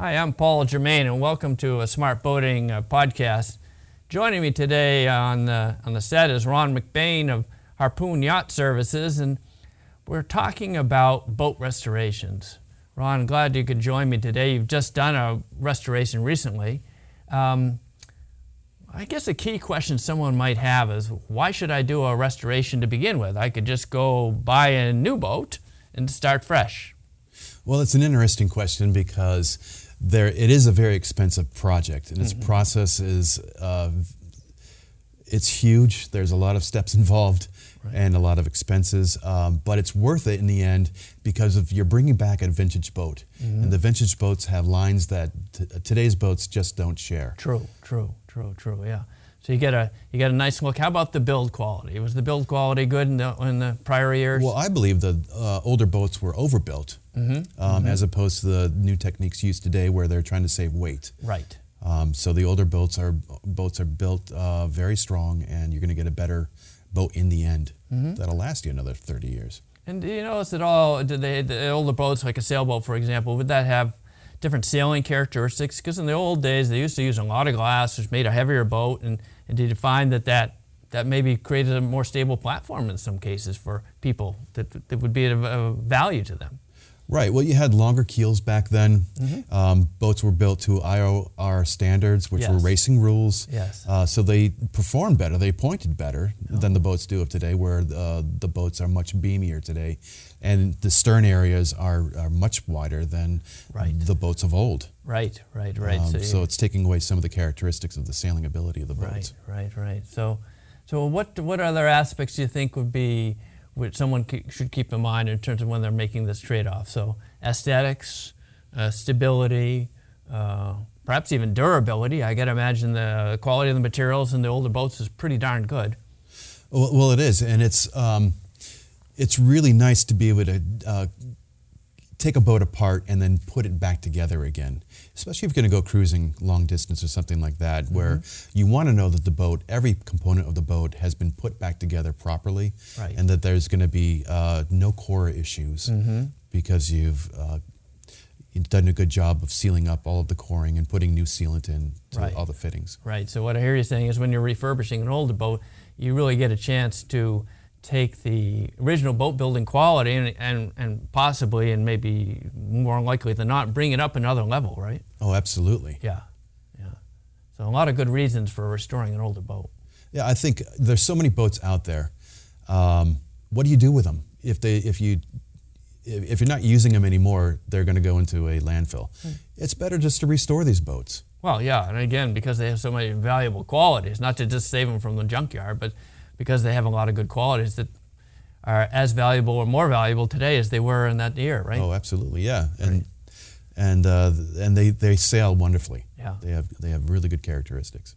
Hi, I'm Paul Germain, and welcome to a Smart Boating uh, podcast. Joining me today on the, on the set is Ron McBain of Harpoon Yacht Services, and we're talking about boat restorations. Ron, glad you could join me today. You've just done a restoration recently. Um, I guess a key question someone might have is why should I do a restoration to begin with? I could just go buy a new boat and start fresh. Well, it's an interesting question because there it is a very expensive project, and its mm-hmm. process is uh, it's huge. There's a lot of steps involved right. and a lot of expenses, um, but it's worth it in the end because of you're bringing back a vintage boat, mm-hmm. and the vintage boats have lines that t- today's boats just don't share. True, true, true, true. Yeah. So you get a you get a nice look. How about the build quality? Was the build quality good in the in the prior years? Well, I believe the uh, older boats were overbuilt, mm-hmm. Um, mm-hmm. as opposed to the new techniques used today, where they're trying to save weight. Right. Um, so the older boats are boats are built uh, very strong, and you're going to get a better boat in the end mm-hmm. that'll last you another 30 years. And do you notice at all? They the older boats, like a sailboat, for example, would that have different sailing characteristics? Because in the old days, they used to use a lot of glass, which made a heavier boat, and, and did you find that that that maybe created a more stable platform in some cases for people that, that would be of, value to them? Right. Well, you had longer keels back then. Mm-hmm. Um, boats were built to IOR standards, which yes. were racing rules. Yes. Uh, so they performed better. They pointed better oh. than the boats do of today, where uh, the boats are much beamier today, and the stern areas are, are much wider than right. the boats of old. Right. Right. Right. Um, so, so, it's taking away some of the characteristics of the sailing ability of the boats. Right. Right. Right. So, so what what other aspects do you think would be which someone should keep in mind in terms of when they're making this trade-off. So aesthetics, uh, stability, uh, perhaps even durability. I got to imagine the quality of the materials in the older boats is pretty darn good. Well, it is, and it's um, it's really nice to be able to uh, take a boat apart and then put it back together again. Especially if you're going to go cruising long distance or something like that, mm-hmm. where you want to know that the boat, every component of the boat, has been put back together properly, right. and that there's going to be uh, no core issues mm-hmm. because you've uh, you've done a good job of sealing up all of the coring and putting new sealant in to right. all the fittings. Right. So what I hear you saying is when you're refurbishing an older boat, you really get a chance to take the original boat building quality and, and, and possibly and maybe more likely than not bring it up another level, right? Oh, absolutely. Yeah, yeah. So a lot of good reasons for restoring an older boat. Yeah, I think there's so many boats out there. Um, what do you do with them if they if you if you're not using them anymore? They're going to go into a landfill. Hmm. It's better just to restore these boats. Well, yeah, and again because they have so many valuable qualities, not to just save them from the junkyard, but because they have a lot of good qualities that are as valuable or more valuable today as they were in that year, right? Oh, absolutely, yeah, and right. and uh, and they they sail wonderfully. Yeah, they have they have really good characteristics.